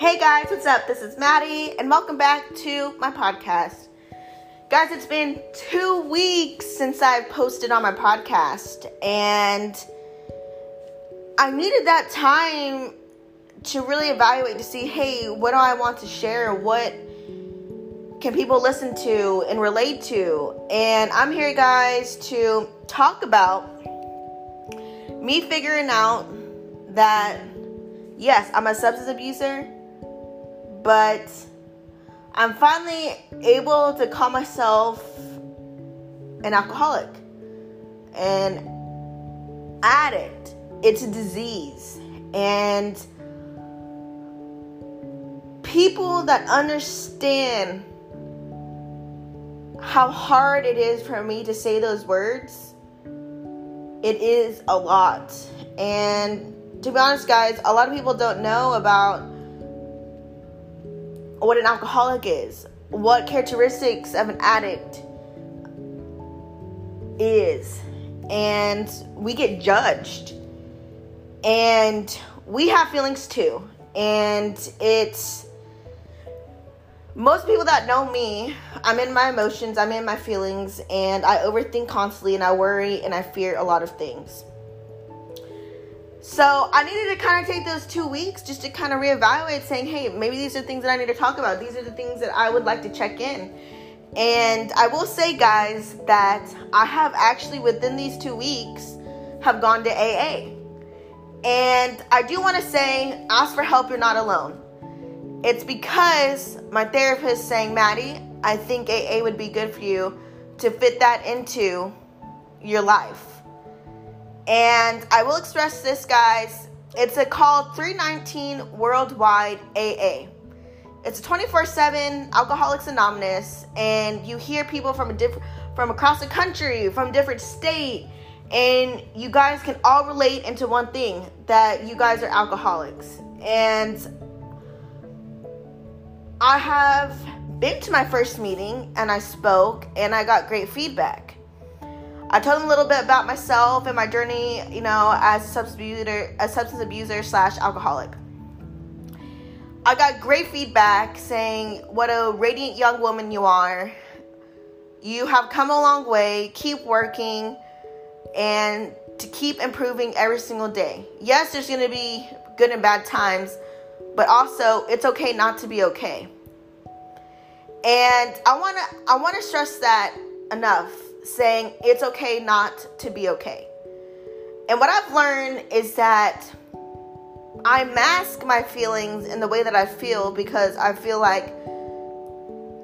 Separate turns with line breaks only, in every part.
Hey guys, what's up? This is Maddie, and welcome back to my podcast. Guys, it's been two weeks since I've posted on my podcast, and I needed that time to really evaluate to see hey, what do I want to share? What can people listen to and relate to? And I'm here, guys, to talk about me figuring out that yes, I'm a substance abuser, but I'm finally able to call myself an alcoholic, an addict. It's a disease. And people that understand how hard it is for me to say those words, it is a lot. And to be honest, guys, a lot of people don't know about what an alcoholic is, what characteristics of an addict is. And we get judged. And we have feelings too. And it's most people that know me, I'm in my emotions, I'm in my feelings, and I overthink constantly and I worry and I fear a lot of things. So I needed to kind of take those two weeks just to kind of reevaluate, saying, hey, maybe these are things that I need to talk about. These are the things that I would like to check in. And I will say, guys, that I have actually within these two weeks have gone to AA. And I do want to say, ask for help, you're not alone. It's because my therapist saying, Maddie, I think AA would be good for you to fit that into your life. And I will express this, guys. It's a called 319 Worldwide AA. It's a 24/7 Alcoholics Anonymous, and you hear people from a different from across the country, from different state, and you guys can all relate into one thing that you guys are alcoholics. And I have been to my first meeting and I spoke and I got great feedback. I told them a little bit about myself and my journey, you know, as a substance abuser, a substance abuser slash alcoholic. I got great feedback saying what a radiant young woman you are. You have come a long way. Keep working and to keep improving every single day. Yes, there's going to be good and bad times, but also it's okay not to be okay. And I want to I want to stress that enough saying it's okay not to be okay. And what I've learned is that I mask my feelings in the way that I feel because I feel like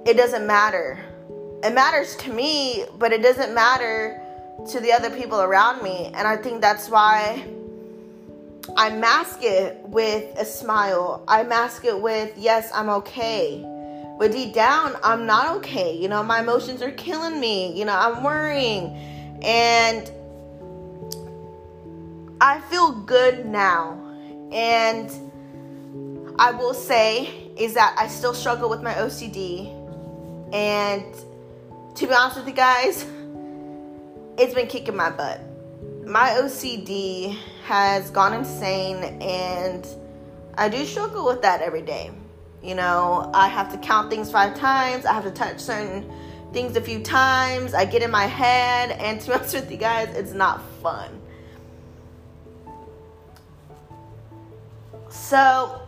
it doesn't matter. It matters to me, but it doesn't matter to the other people around me. And I think that's why I mask it with a smile. I mask it with, yes, I'm okay. But deep down, I'm not okay. You know, my emotions are killing me. You know, I'm worrying. And I feel good now. And I will say is that I still struggle with my OCD. And to be honest with you guys, it's been kicking my butt. My OCD has gone insane and I do struggle with that every day. You know, I have to count things five times, I have to touch certain things a few times, I get in my head, and to be honest with you guys, it's not fun. So,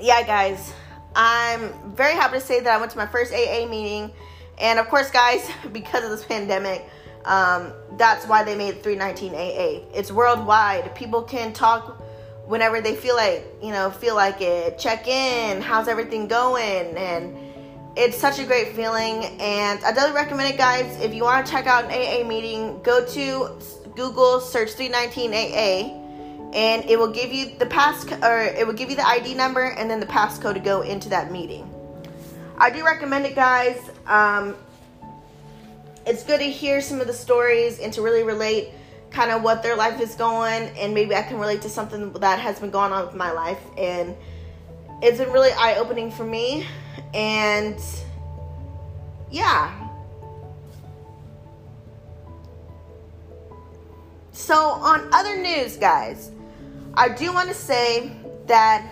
yeah, guys, I'm very happy to say that I went to my first AA meeting. And of course, guys, because of this pandemic, um, that's why they made 319 AA. It's worldwide. People can talk whenever they feel like, you know, feel like it. Check in. How's everything going? And it's such a great feeling. And I definitely recommend it, guys. If you want to check out an AA meeting, go to Google, search 319 AA and it will give you the pass or it will give you the ID number and then the passcode to go into that meeting. I do recommend it, guys. Um, it's good to hear some of the stories and to really relate kind of what their life is going, and maybe I can relate to something that has been going on with my life, and it's been really eye opening for me, and yeah. So, on other news, guys, I do want to say that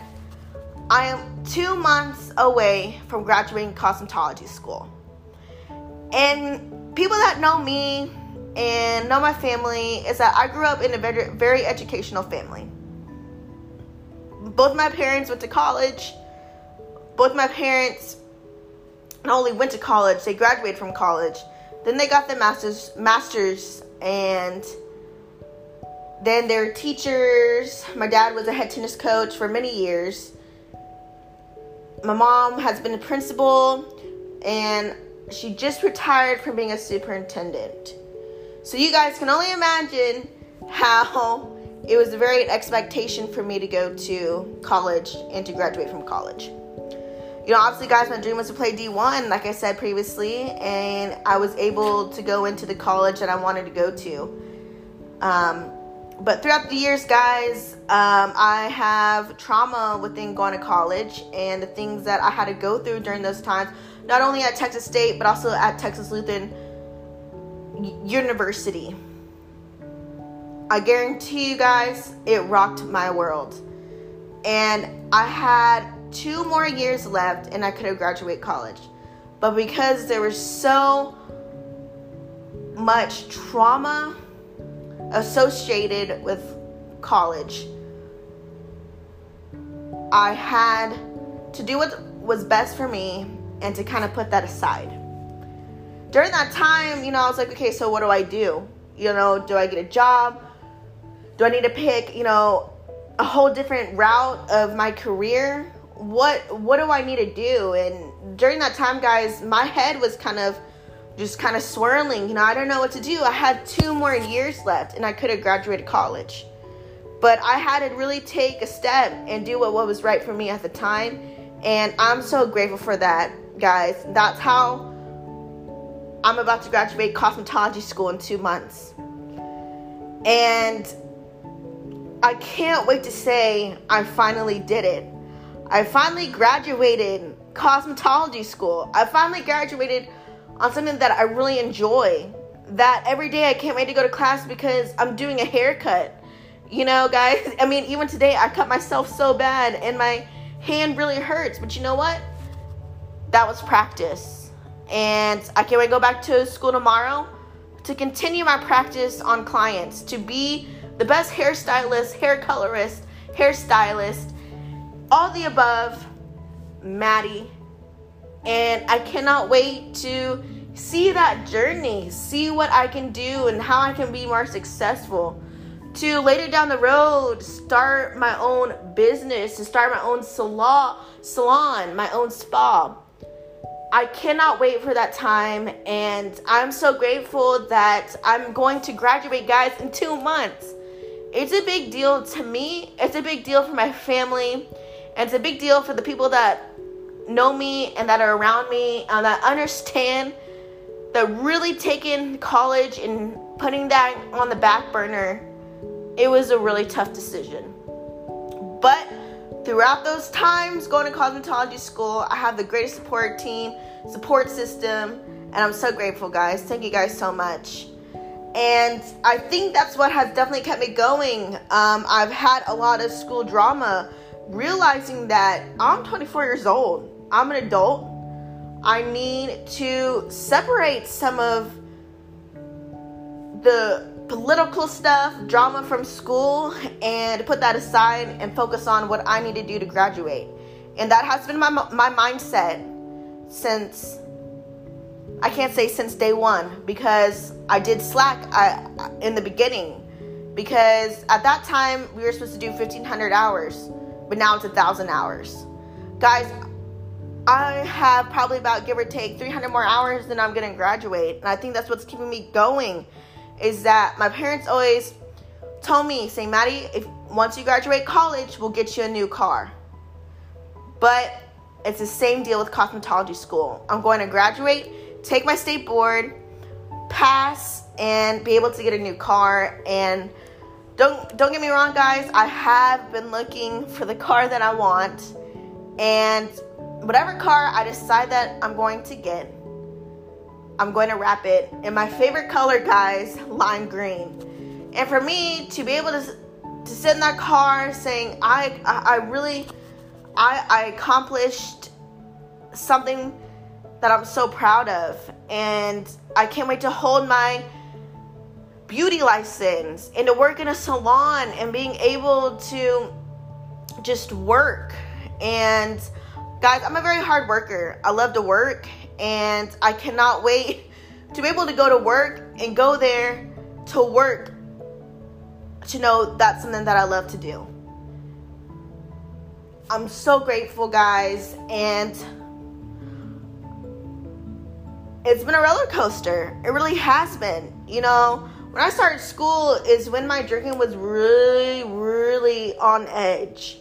I am two months away from graduating cosmetology school. And people that know me and know my family is that I grew up in a very, very educational family. Both my parents went to college. Both my parents not only went to college, they graduated from college. Then they got their masters, masters, and then they're teachers. My dad was a head tennis coach for many years. My mom has been a principal, and she just retired from being a superintendent. So you guys can only imagine how it was a very expectation for me to go to college and to graduate from college. You know, obviously, guys, my dream was to play D1, like I said previously, and I was able to go into the college that I wanted to go to. Um, but throughout the years, guys, um, I have trauma within going to college and the things that I had to go through during those times, not only at Texas State, but also at Texas Lutheran University. I guarantee you guys, it rocked my world. And I had two more years left and I could have graduated college. But because there was so much trauma associated with college, I had to do what was best for me and to kind of put that aside. During that time, you know, I was like, okay, so what do I do? You know, do I get a job? Do I need to pick, you know, a whole different route of my career? What what do I need to do? And during that time, guys, my head was kind of just kind of swirling. You know, I don't know what to do. I had two more years left and I could have graduated college. But I had to really take a step and do what, what was right for me at the time. And I'm so grateful for that, guys. That's how I'm about to graduate cosmetology school in two months. And I can't wait to say I finally did it. I finally graduated cosmetology school. I finally graduated on something that I really enjoy. That every day I can't wait to go to class because I'm doing a haircut. You know, guys, I mean, even today I cut myself so bad and my hand really hurts. But you know what? That was practice. And I can't wait to go back to school tomorrow to continue my practice on clients, to be the best hairstylist, hair colorist, hairstylist, all the above, Maddie and I cannot wait to see that journey, see what I can do and how I can be more successful. To later down the road, start my own business, to start my own salon, salon, my own spa. I cannot wait for that time, and I'm so grateful that I'm going to graduate, guys, in two months. It's a big deal to me, it's a big deal for my family, and it's a big deal for the people that know me and that are around me and that understand that really taking college and putting that on the back burner, it was a really tough decision. But throughout those times going to cosmetology school, I have the greatest support team, support system, and I'm so grateful, guys. Thank you guys so much. And I think that's what has definitely kept me going. Um, I've had a lot of school drama, realizing that I'm 24 years old I'm an adult. I need to separate some of the political stuff, drama from school, and put that aside and focus on what I need to do to graduate. And that has been my, my mindset since, I can't say since day one, because I did slack I, in the beginning. Because at that time, we were supposed to do 1,500 hours, but now it's 1,000 hours. Guys, I have probably about give or take 300 more hours than I'm to graduate. And I think that's what's keeping me going is that my parents always told me, say, Maddie, if once you graduate college, we'll get you a new car. But it's the same deal with cosmetology school. I'm going to graduate, take my state board, pass, and be able to get a new car. And don't don't get me wrong, guys. I have been looking for the car that I want, and whatever car I decide that I'm going to get, I'm going to wrap it in my favorite color, guys, lime green. And for me to be able to to sit in that car saying I I really I, I accomplished something that I'm so proud of. And I can't wait to hold my beauty license and to work in a salon and being able to just work. And guys, I'm a very hard worker. I love to work and I cannot wait to be able to go to work and go there to work to know that's something that I love to do. I'm so grateful, guys, and it's been a roller coaster. It really has been. You know, when I started school is when my drinking was really, really on edge.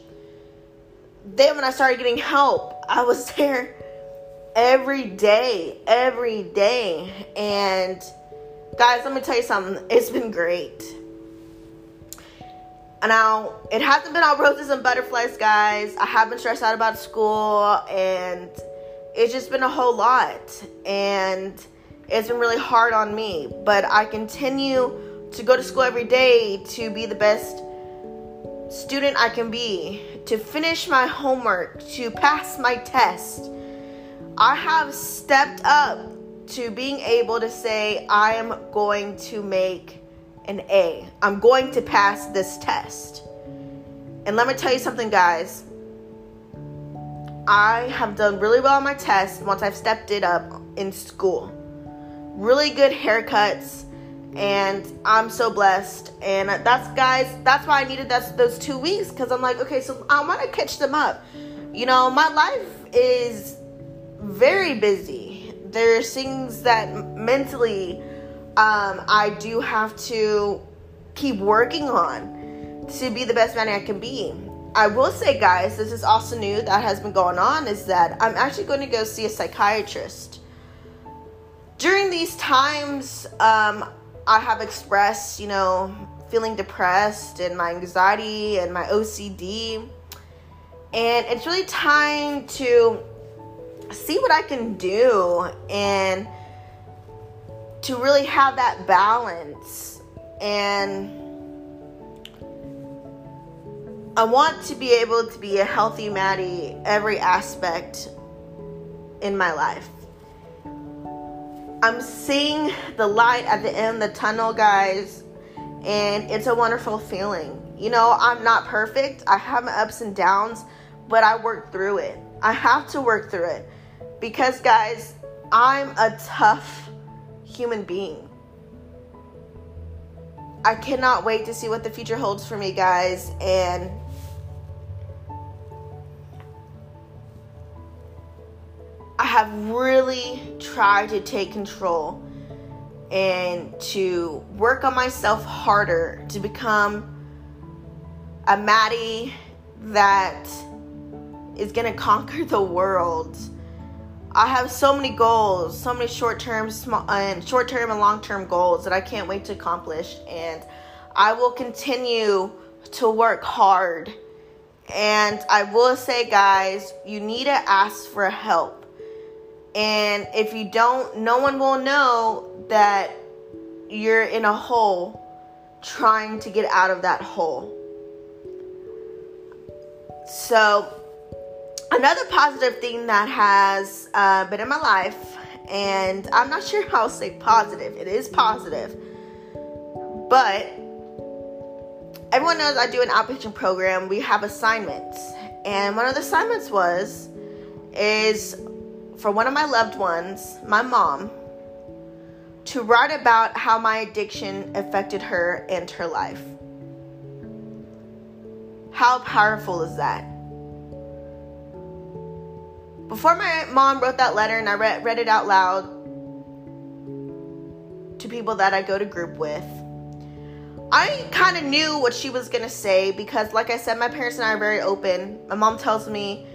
Then when I started getting help, I was there every day, every day. And guys, let me tell you something. It's been great. And now, it hasn't been all roses and butterflies, guys. I have been stressed out about school and it's just been a whole lot. And it's been really hard on me. But I continue to go to school every day to be the best student I can be, to finish my homework, to pass my test. I have stepped up to being able to say, I am going to make an A. I'm going to pass this test. And let me tell you something, guys. I have done really well on my test once I've stepped it up in school. Really good haircuts, and I'm so blessed. And that's, guys, that's why I needed that, those two weeks because I'm like, okay, so I want to catch them up. You know, my life is very busy. There's things that mentally um, I do have to keep working on to be the best man I can be. I will say, guys, this is also new that has been going on is that I'm actually going to go see a psychiatrist. During these times, um, I have expressed, you know, feeling depressed and my anxiety and my OCD. And it's really time to see what I can do and to really have that balance and I want to be able to be a healthy Maddie every aspect in my life. I'm seeing the light at the end of the tunnel, guys, and it's a wonderful feeling. You know, I'm not perfect. I have my ups and downs, but I work through it. I have to work through it because, guys, I'm a tough human being. I cannot wait to see what the future holds for me, guys. And I have really tried to take control and to work on myself harder to become a Maddie that is going to conquer the world I have so many goals, so many short term, small, and short term and long term goals that I can't wait to accomplish, and I will continue to work hard. And I will say, guys, you need to ask for help. And if you don't, no one will know that you're in a hole trying to get out of that hole. So, another positive thing that has uh, been in my life, and I'm not sure how I'll say positive. It is positive, but everyone knows I do an outpatient program. We have assignments, and one of the assignments was is for one of my loved ones, my mom, to write about how my addiction affected her and her life. How powerful is that? Before my mom wrote that letter and I read, read it out loud to people that I go to group with, I kind of knew what she was going to say because, like I said, my parents and I are very open. My mom tells me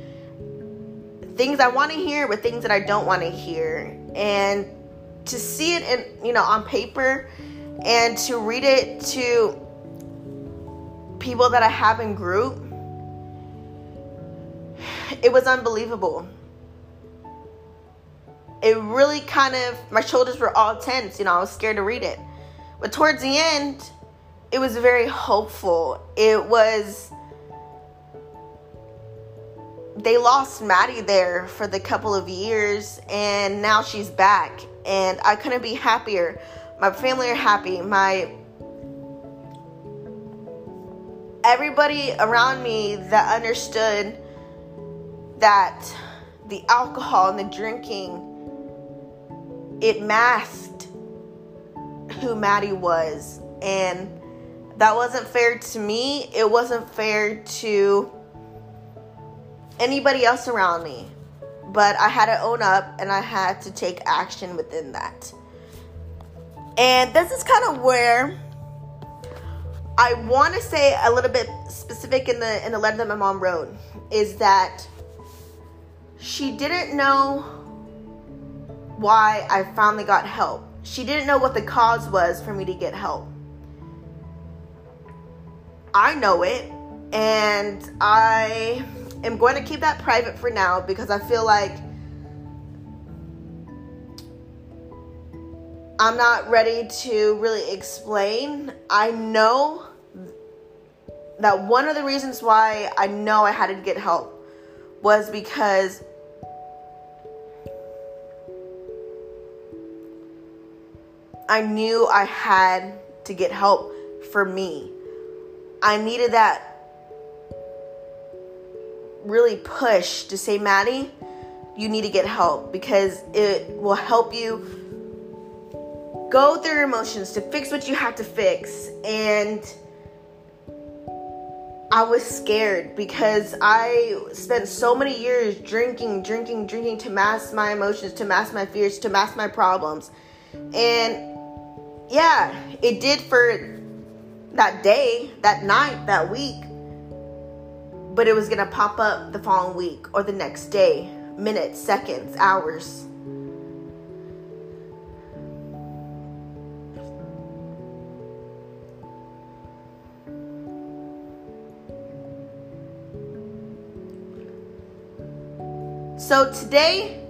things I want to hear with things that I don't want to hear. And to see it in, you know, on paper and to read it to people that I have in group, it was unbelievable it really kind of my shoulders were all tense you know i was scared to read it but towards the end it was very hopeful it was they lost Maddie there for the couple of years, and now she's back, and I couldn't be happier. My family are happy. My everybody around me that understood that the alcohol and the drinking it masked who Maddie was. And that wasn't fair to me. It wasn't fair to anybody else around me. But I had to own up and I had to take action within that. And this is kind of where I want to say a little bit specific in the in the letter that my mom wrote is that she didn't know why I finally got help. She didn't know what the cause was for me to get help. I know it, and I am going to keep that private for now because I feel like I'm not ready to really explain. I know that one of the reasons why I know I had to get help was because I knew I had to get help for me. I needed that really push to say, Maddie, you need to get help because it will help you go through your emotions to fix what you have to fix. And I was scared because I spent so many years drinking, drinking, drinking to mask my emotions, to mask my fears, to mask my problems. And yeah, it did for that day, that night, that week. But it was going to pop up the following week or the next day, minutes, seconds, hours. So today,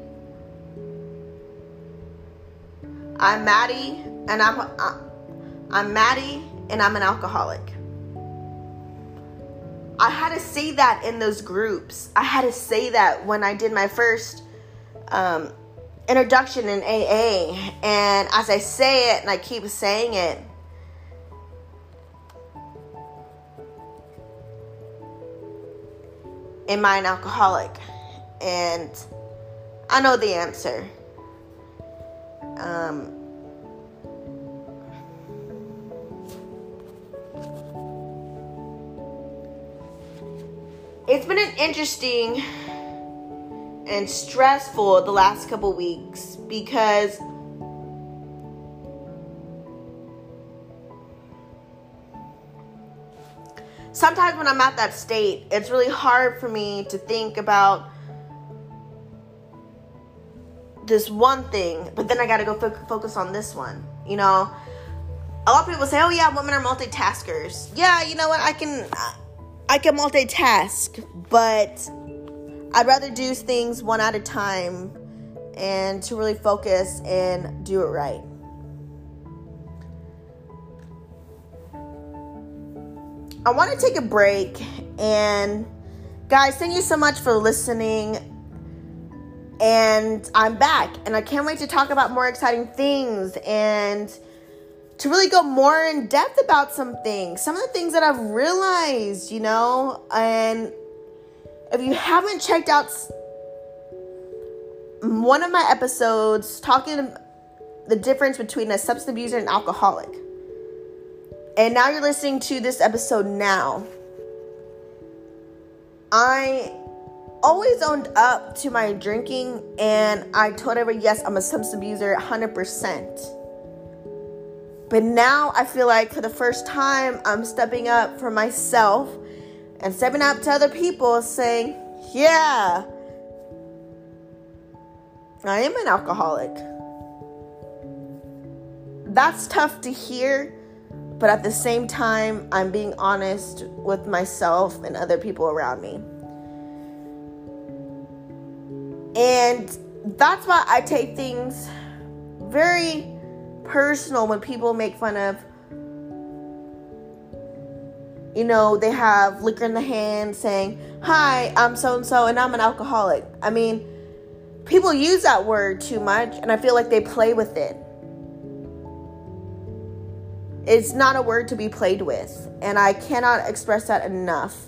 I'm Maddie and I'm uh, I'm Maddie and I'm an alcoholic. I had to say that in those groups. I had to say that when I did my first um, introduction in AA. And as I say it and I keep saying it, am I an alcoholic? And I know the answer. It's been an interesting and stressful the last couple weeks because sometimes when I'm at that state, it's really hard for me to think about this one thing, but then I gotta go fo- focus on this one. You know, a lot of people say, "Oh yeah, women are multitaskers." Yeah, you know what? I can. I can multitask, but I'd rather do things one at a time and to really focus and do it right. I want to take a break and guys, thank you so much for listening. And I'm back and I can't wait to talk about more exciting things and to really go more in depth about some things, some of the things that I've realized, you know, and if you haven't checked out one of my episodes talking the difference between a substance abuser and alcoholic, and now you're listening to this episode now, I always owned up to my drinking and I told everyone, yes, I'm a substance abuser 100%. But now I feel like for the first time, I'm stepping up for myself and stepping up to other people saying, yeah, I am an alcoholic. That's tough to hear, but at the same time, I'm being honest with myself and other people around me. And that's why I take things very personal when people make fun of you know, they have liquor in the hand saying, Hi, I'm so and so, and I'm an alcoholic. I mean, people use that word too much, and I feel like they play with it. It's not a word to be played with, and I cannot express that enough.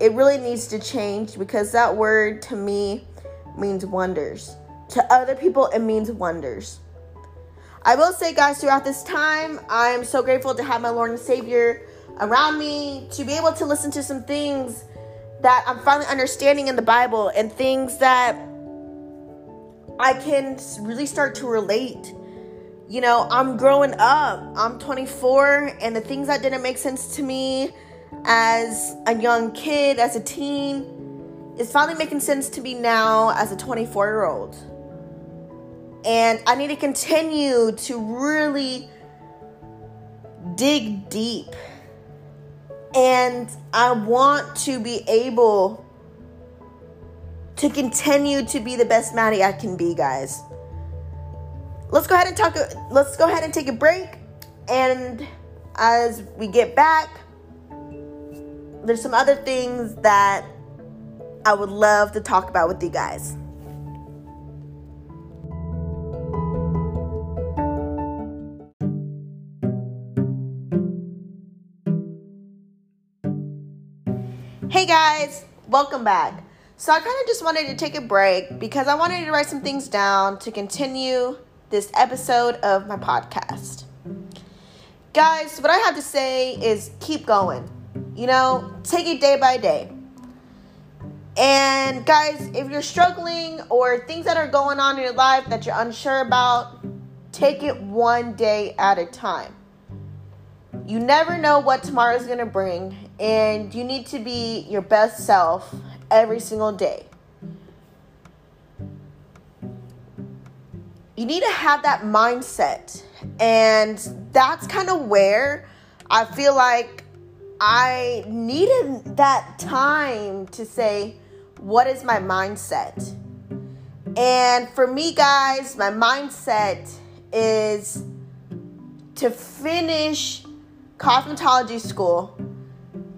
It really needs to change because that word to me means wonders. To other people, it means wonders. I will say, guys, throughout this time, I am so grateful to have my Lord and Savior around me to be able to listen to some things that I'm finally understanding in the Bible and things that I can really start to relate. You know, I'm growing up, I'm 24, and the things that didn't make sense to me as a young kid, as a teen, is finally making sense to me now as a 24 year old. And I need to continue to really dig deep. And I want to be able to continue to be the best Maddie I can be, guys. Let's go ahead and talk let's go ahead and take a break and as we get back there's some other things that I would love to talk about with you guys. Hey guys, welcome back. So, I kind of just wanted to take a break because I wanted to write some things down to continue this episode of my podcast. Guys, what I have to say is keep going. You know, take it day by day. And guys, if you're struggling or things that are going on in your life that you're unsure about, take it one day at a time. You never know what tomorrow is going to bring, and you need to be your best self every single day. You need to have that mindset, and that's kind of where I feel like I needed that time to say, what is my mindset? And for me, guys, my mindset is to finish cosmetology school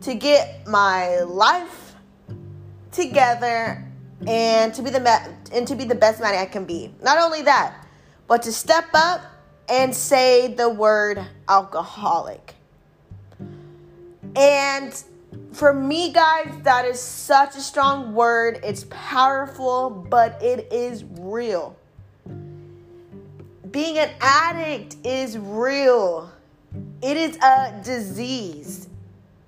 to get my life together and to be the and to be the best man I can be. Not only that, but to step up and say the word alcoholic. And for me, guys, that is such a strong word. It's powerful, but it is real. Being an addict is real, it is a disease.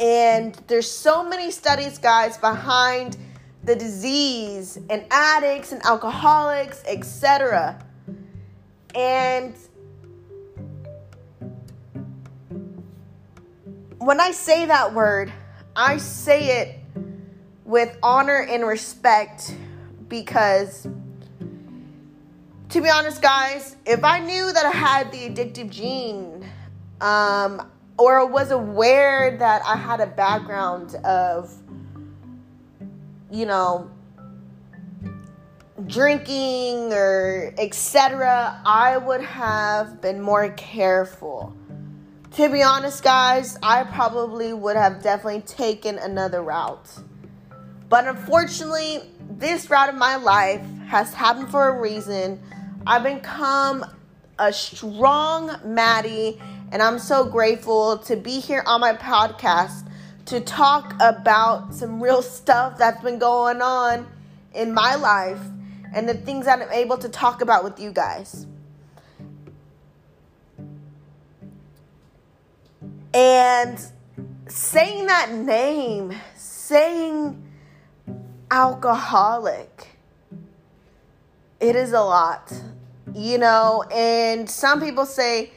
And there's so many studies, guys, behind the disease and addicts and alcoholics, etc. And when I say that word, I say it with honor and respect because, to be honest, guys, if I knew that I had the addictive gene, um, or was aware that I had a background of, you know, drinking or etc., I would have been more careful to be honest, guys, I probably would have definitely taken another route. But unfortunately, this route of my life has happened for a reason. I've become a strong Maddie, and I'm so grateful to be here on my podcast to talk about some real stuff that's been going on in my life and the things that I'm able to talk about with you guys. And saying that name, saying alcoholic, it is a lot, you know. And some people say,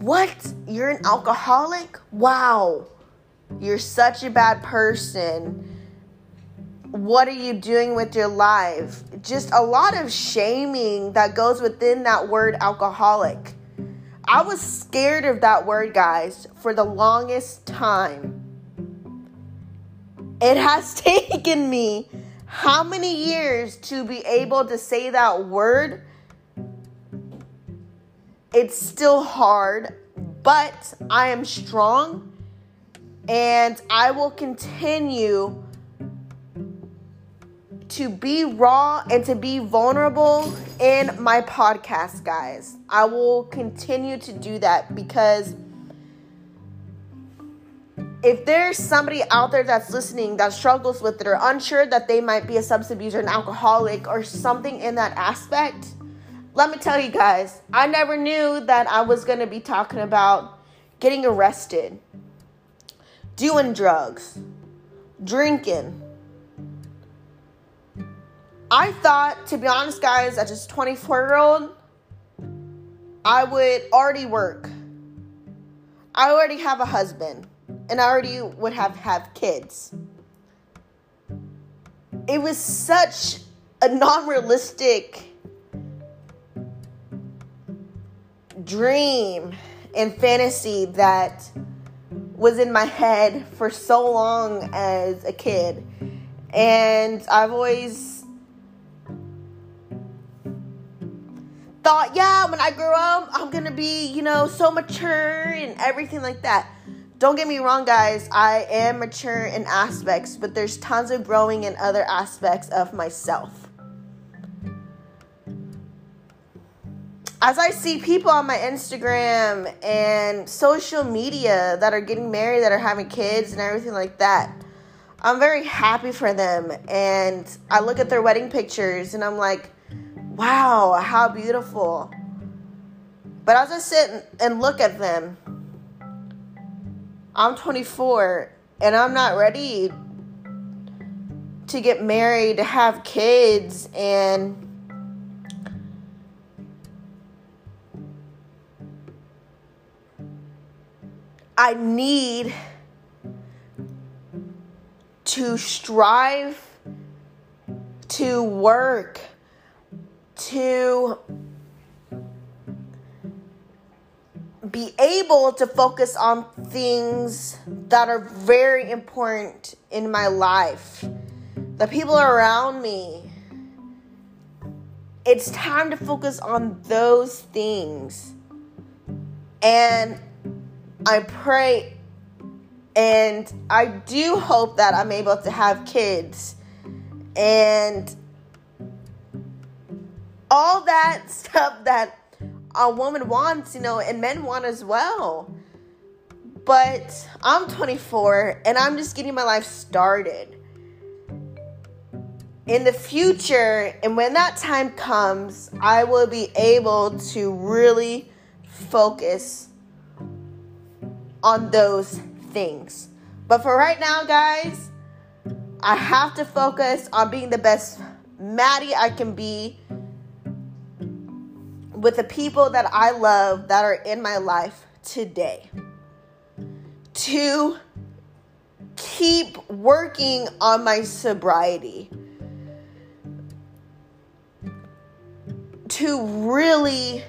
What? You're an alcoholic? Wow, you're such a bad person. What are you doing with your life? Just a lot of shaming that goes within that word alcoholic. I was scared of that word, guys, for the longest time. It has taken me how many years to be able to say that word? It's still hard, but I am strong and I will continue to be raw and to be vulnerable in my podcast, guys. I will continue to do that because if there's somebody out there that's listening that struggles with it or unsure that they might be a substance abuser, an alcoholic, or something in that aspect, let me tell you guys, I never knew that I was going to be talking about getting arrested, doing drugs, drinking. I thought, to be honest, guys, as just 24 year old, I would already work. I already have a husband and I already would have have kids. It was such a non-realistic dream and fantasy that was in my head for so long as a kid. And I've always thought, yeah, when I grow up, I'm gonna be, you know, so mature and everything like that. Don't get me wrong, guys, I am mature in aspects, but there's tons of growing in other aspects of myself. As I see people on my Instagram and social media that are getting married, that are having kids, and everything like that, I'm very happy for them. And I look at their wedding pictures and I'm like, wow, how beautiful. But as I sit and look at them, I'm 24 and I'm not ready to get married, to have kids, and I need to strive, to work, to be able to focus on things that are very important in my life. The people around me. It's time to focus on those things. And I pray and I do hope that I'm able to have kids and all that stuff that a woman wants, you know, and men want as well. But I'm 24 and I'm just getting my life started. In the future, and when that time comes, I will be able to really focus on those things. But for right now, guys, I have to focus on being the best Maddie I can be with the people that I love that are in my life today. To keep working on my sobriety. To really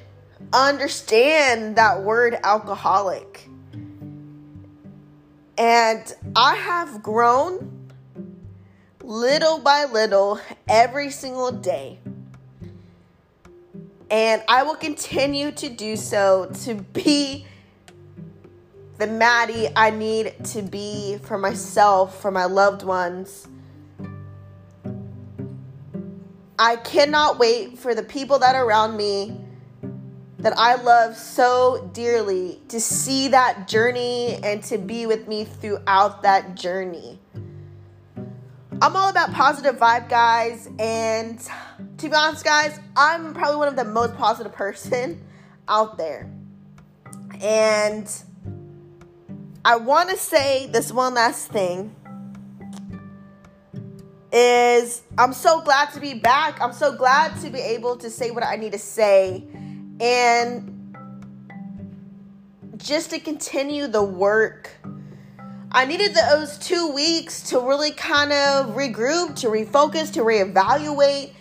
understand that word alcoholic. And I have grown little by little every single day. And I will continue to do so to be the Maddie I need to be for myself, for my loved ones. I cannot wait for the people that are around me that I love so dearly to see that journey and to be with me throughout that journey. I'm all about positive vibe, guys, and to be honest, guys, I'm probably one of the most positive person out there. And I want to say this one last thing is I'm so glad to be back. I'm so glad to be able to say what I need to say and just to continue the work. I needed those 2 weeks to really kind of regroup, to refocus, to reevaluate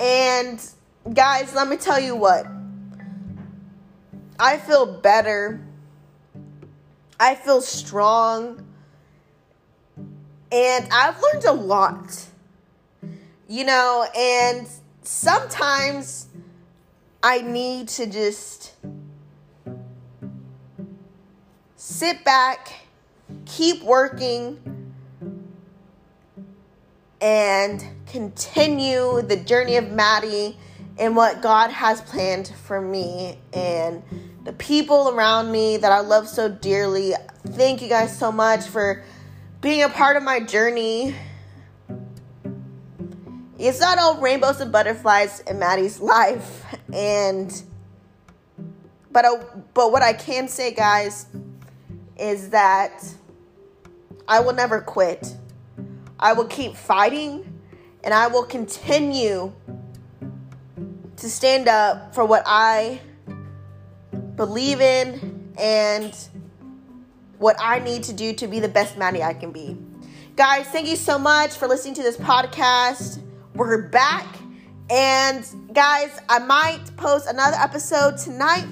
and guys, let me tell you what. I feel better. I feel strong. And I've learned a lot. You know, and sometimes I need to just sit back, keep working, and continue the journey of Maddie and what God has planned for me and the people around me that I love so dearly. Thank you guys so much for being a part of my journey. It's not all rainbows and butterflies in Maddie's life, and but uh, but what I can say, guys, is that I will never quit. I will keep fighting, and I will continue to stand up for what I believe in and what I need to do to be the best Maddie I can be. Guys, thank you so much for listening to this podcast. We're back. And guys, I might post another episode tonight.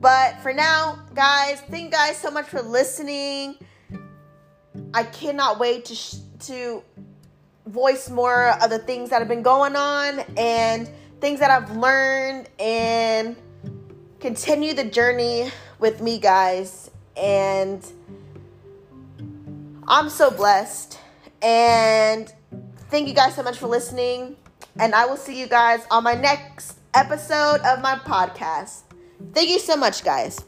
But for now, guys, thank you guys so much for listening. I cannot wait to sh- to voice more of the things that have been going on and things that I've learned and continue the journey with me, guys. And I'm so blessed. And thank you guys so much for listening. And I will see you guys on my next episode of my podcast. Thank you so much, guys.